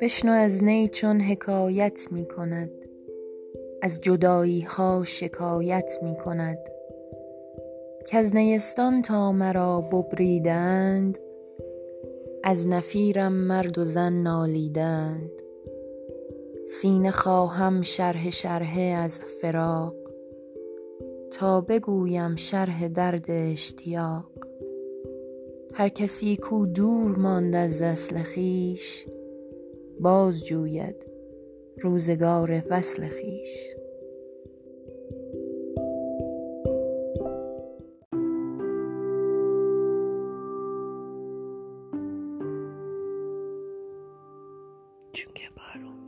بشنو از نی چون حکایت می کند. از جدایی ها شکایت می کند. کز نیستان تا مرا ببریدند از نفیرم مرد و زن نالیدند. سینه خواهم شرحه شرحه از فراق تا بگویم شرح درد اشتیاق. هر کسی کو دور ماند از اصل خویش باز جوید روزگار وصل خیش چون که بارون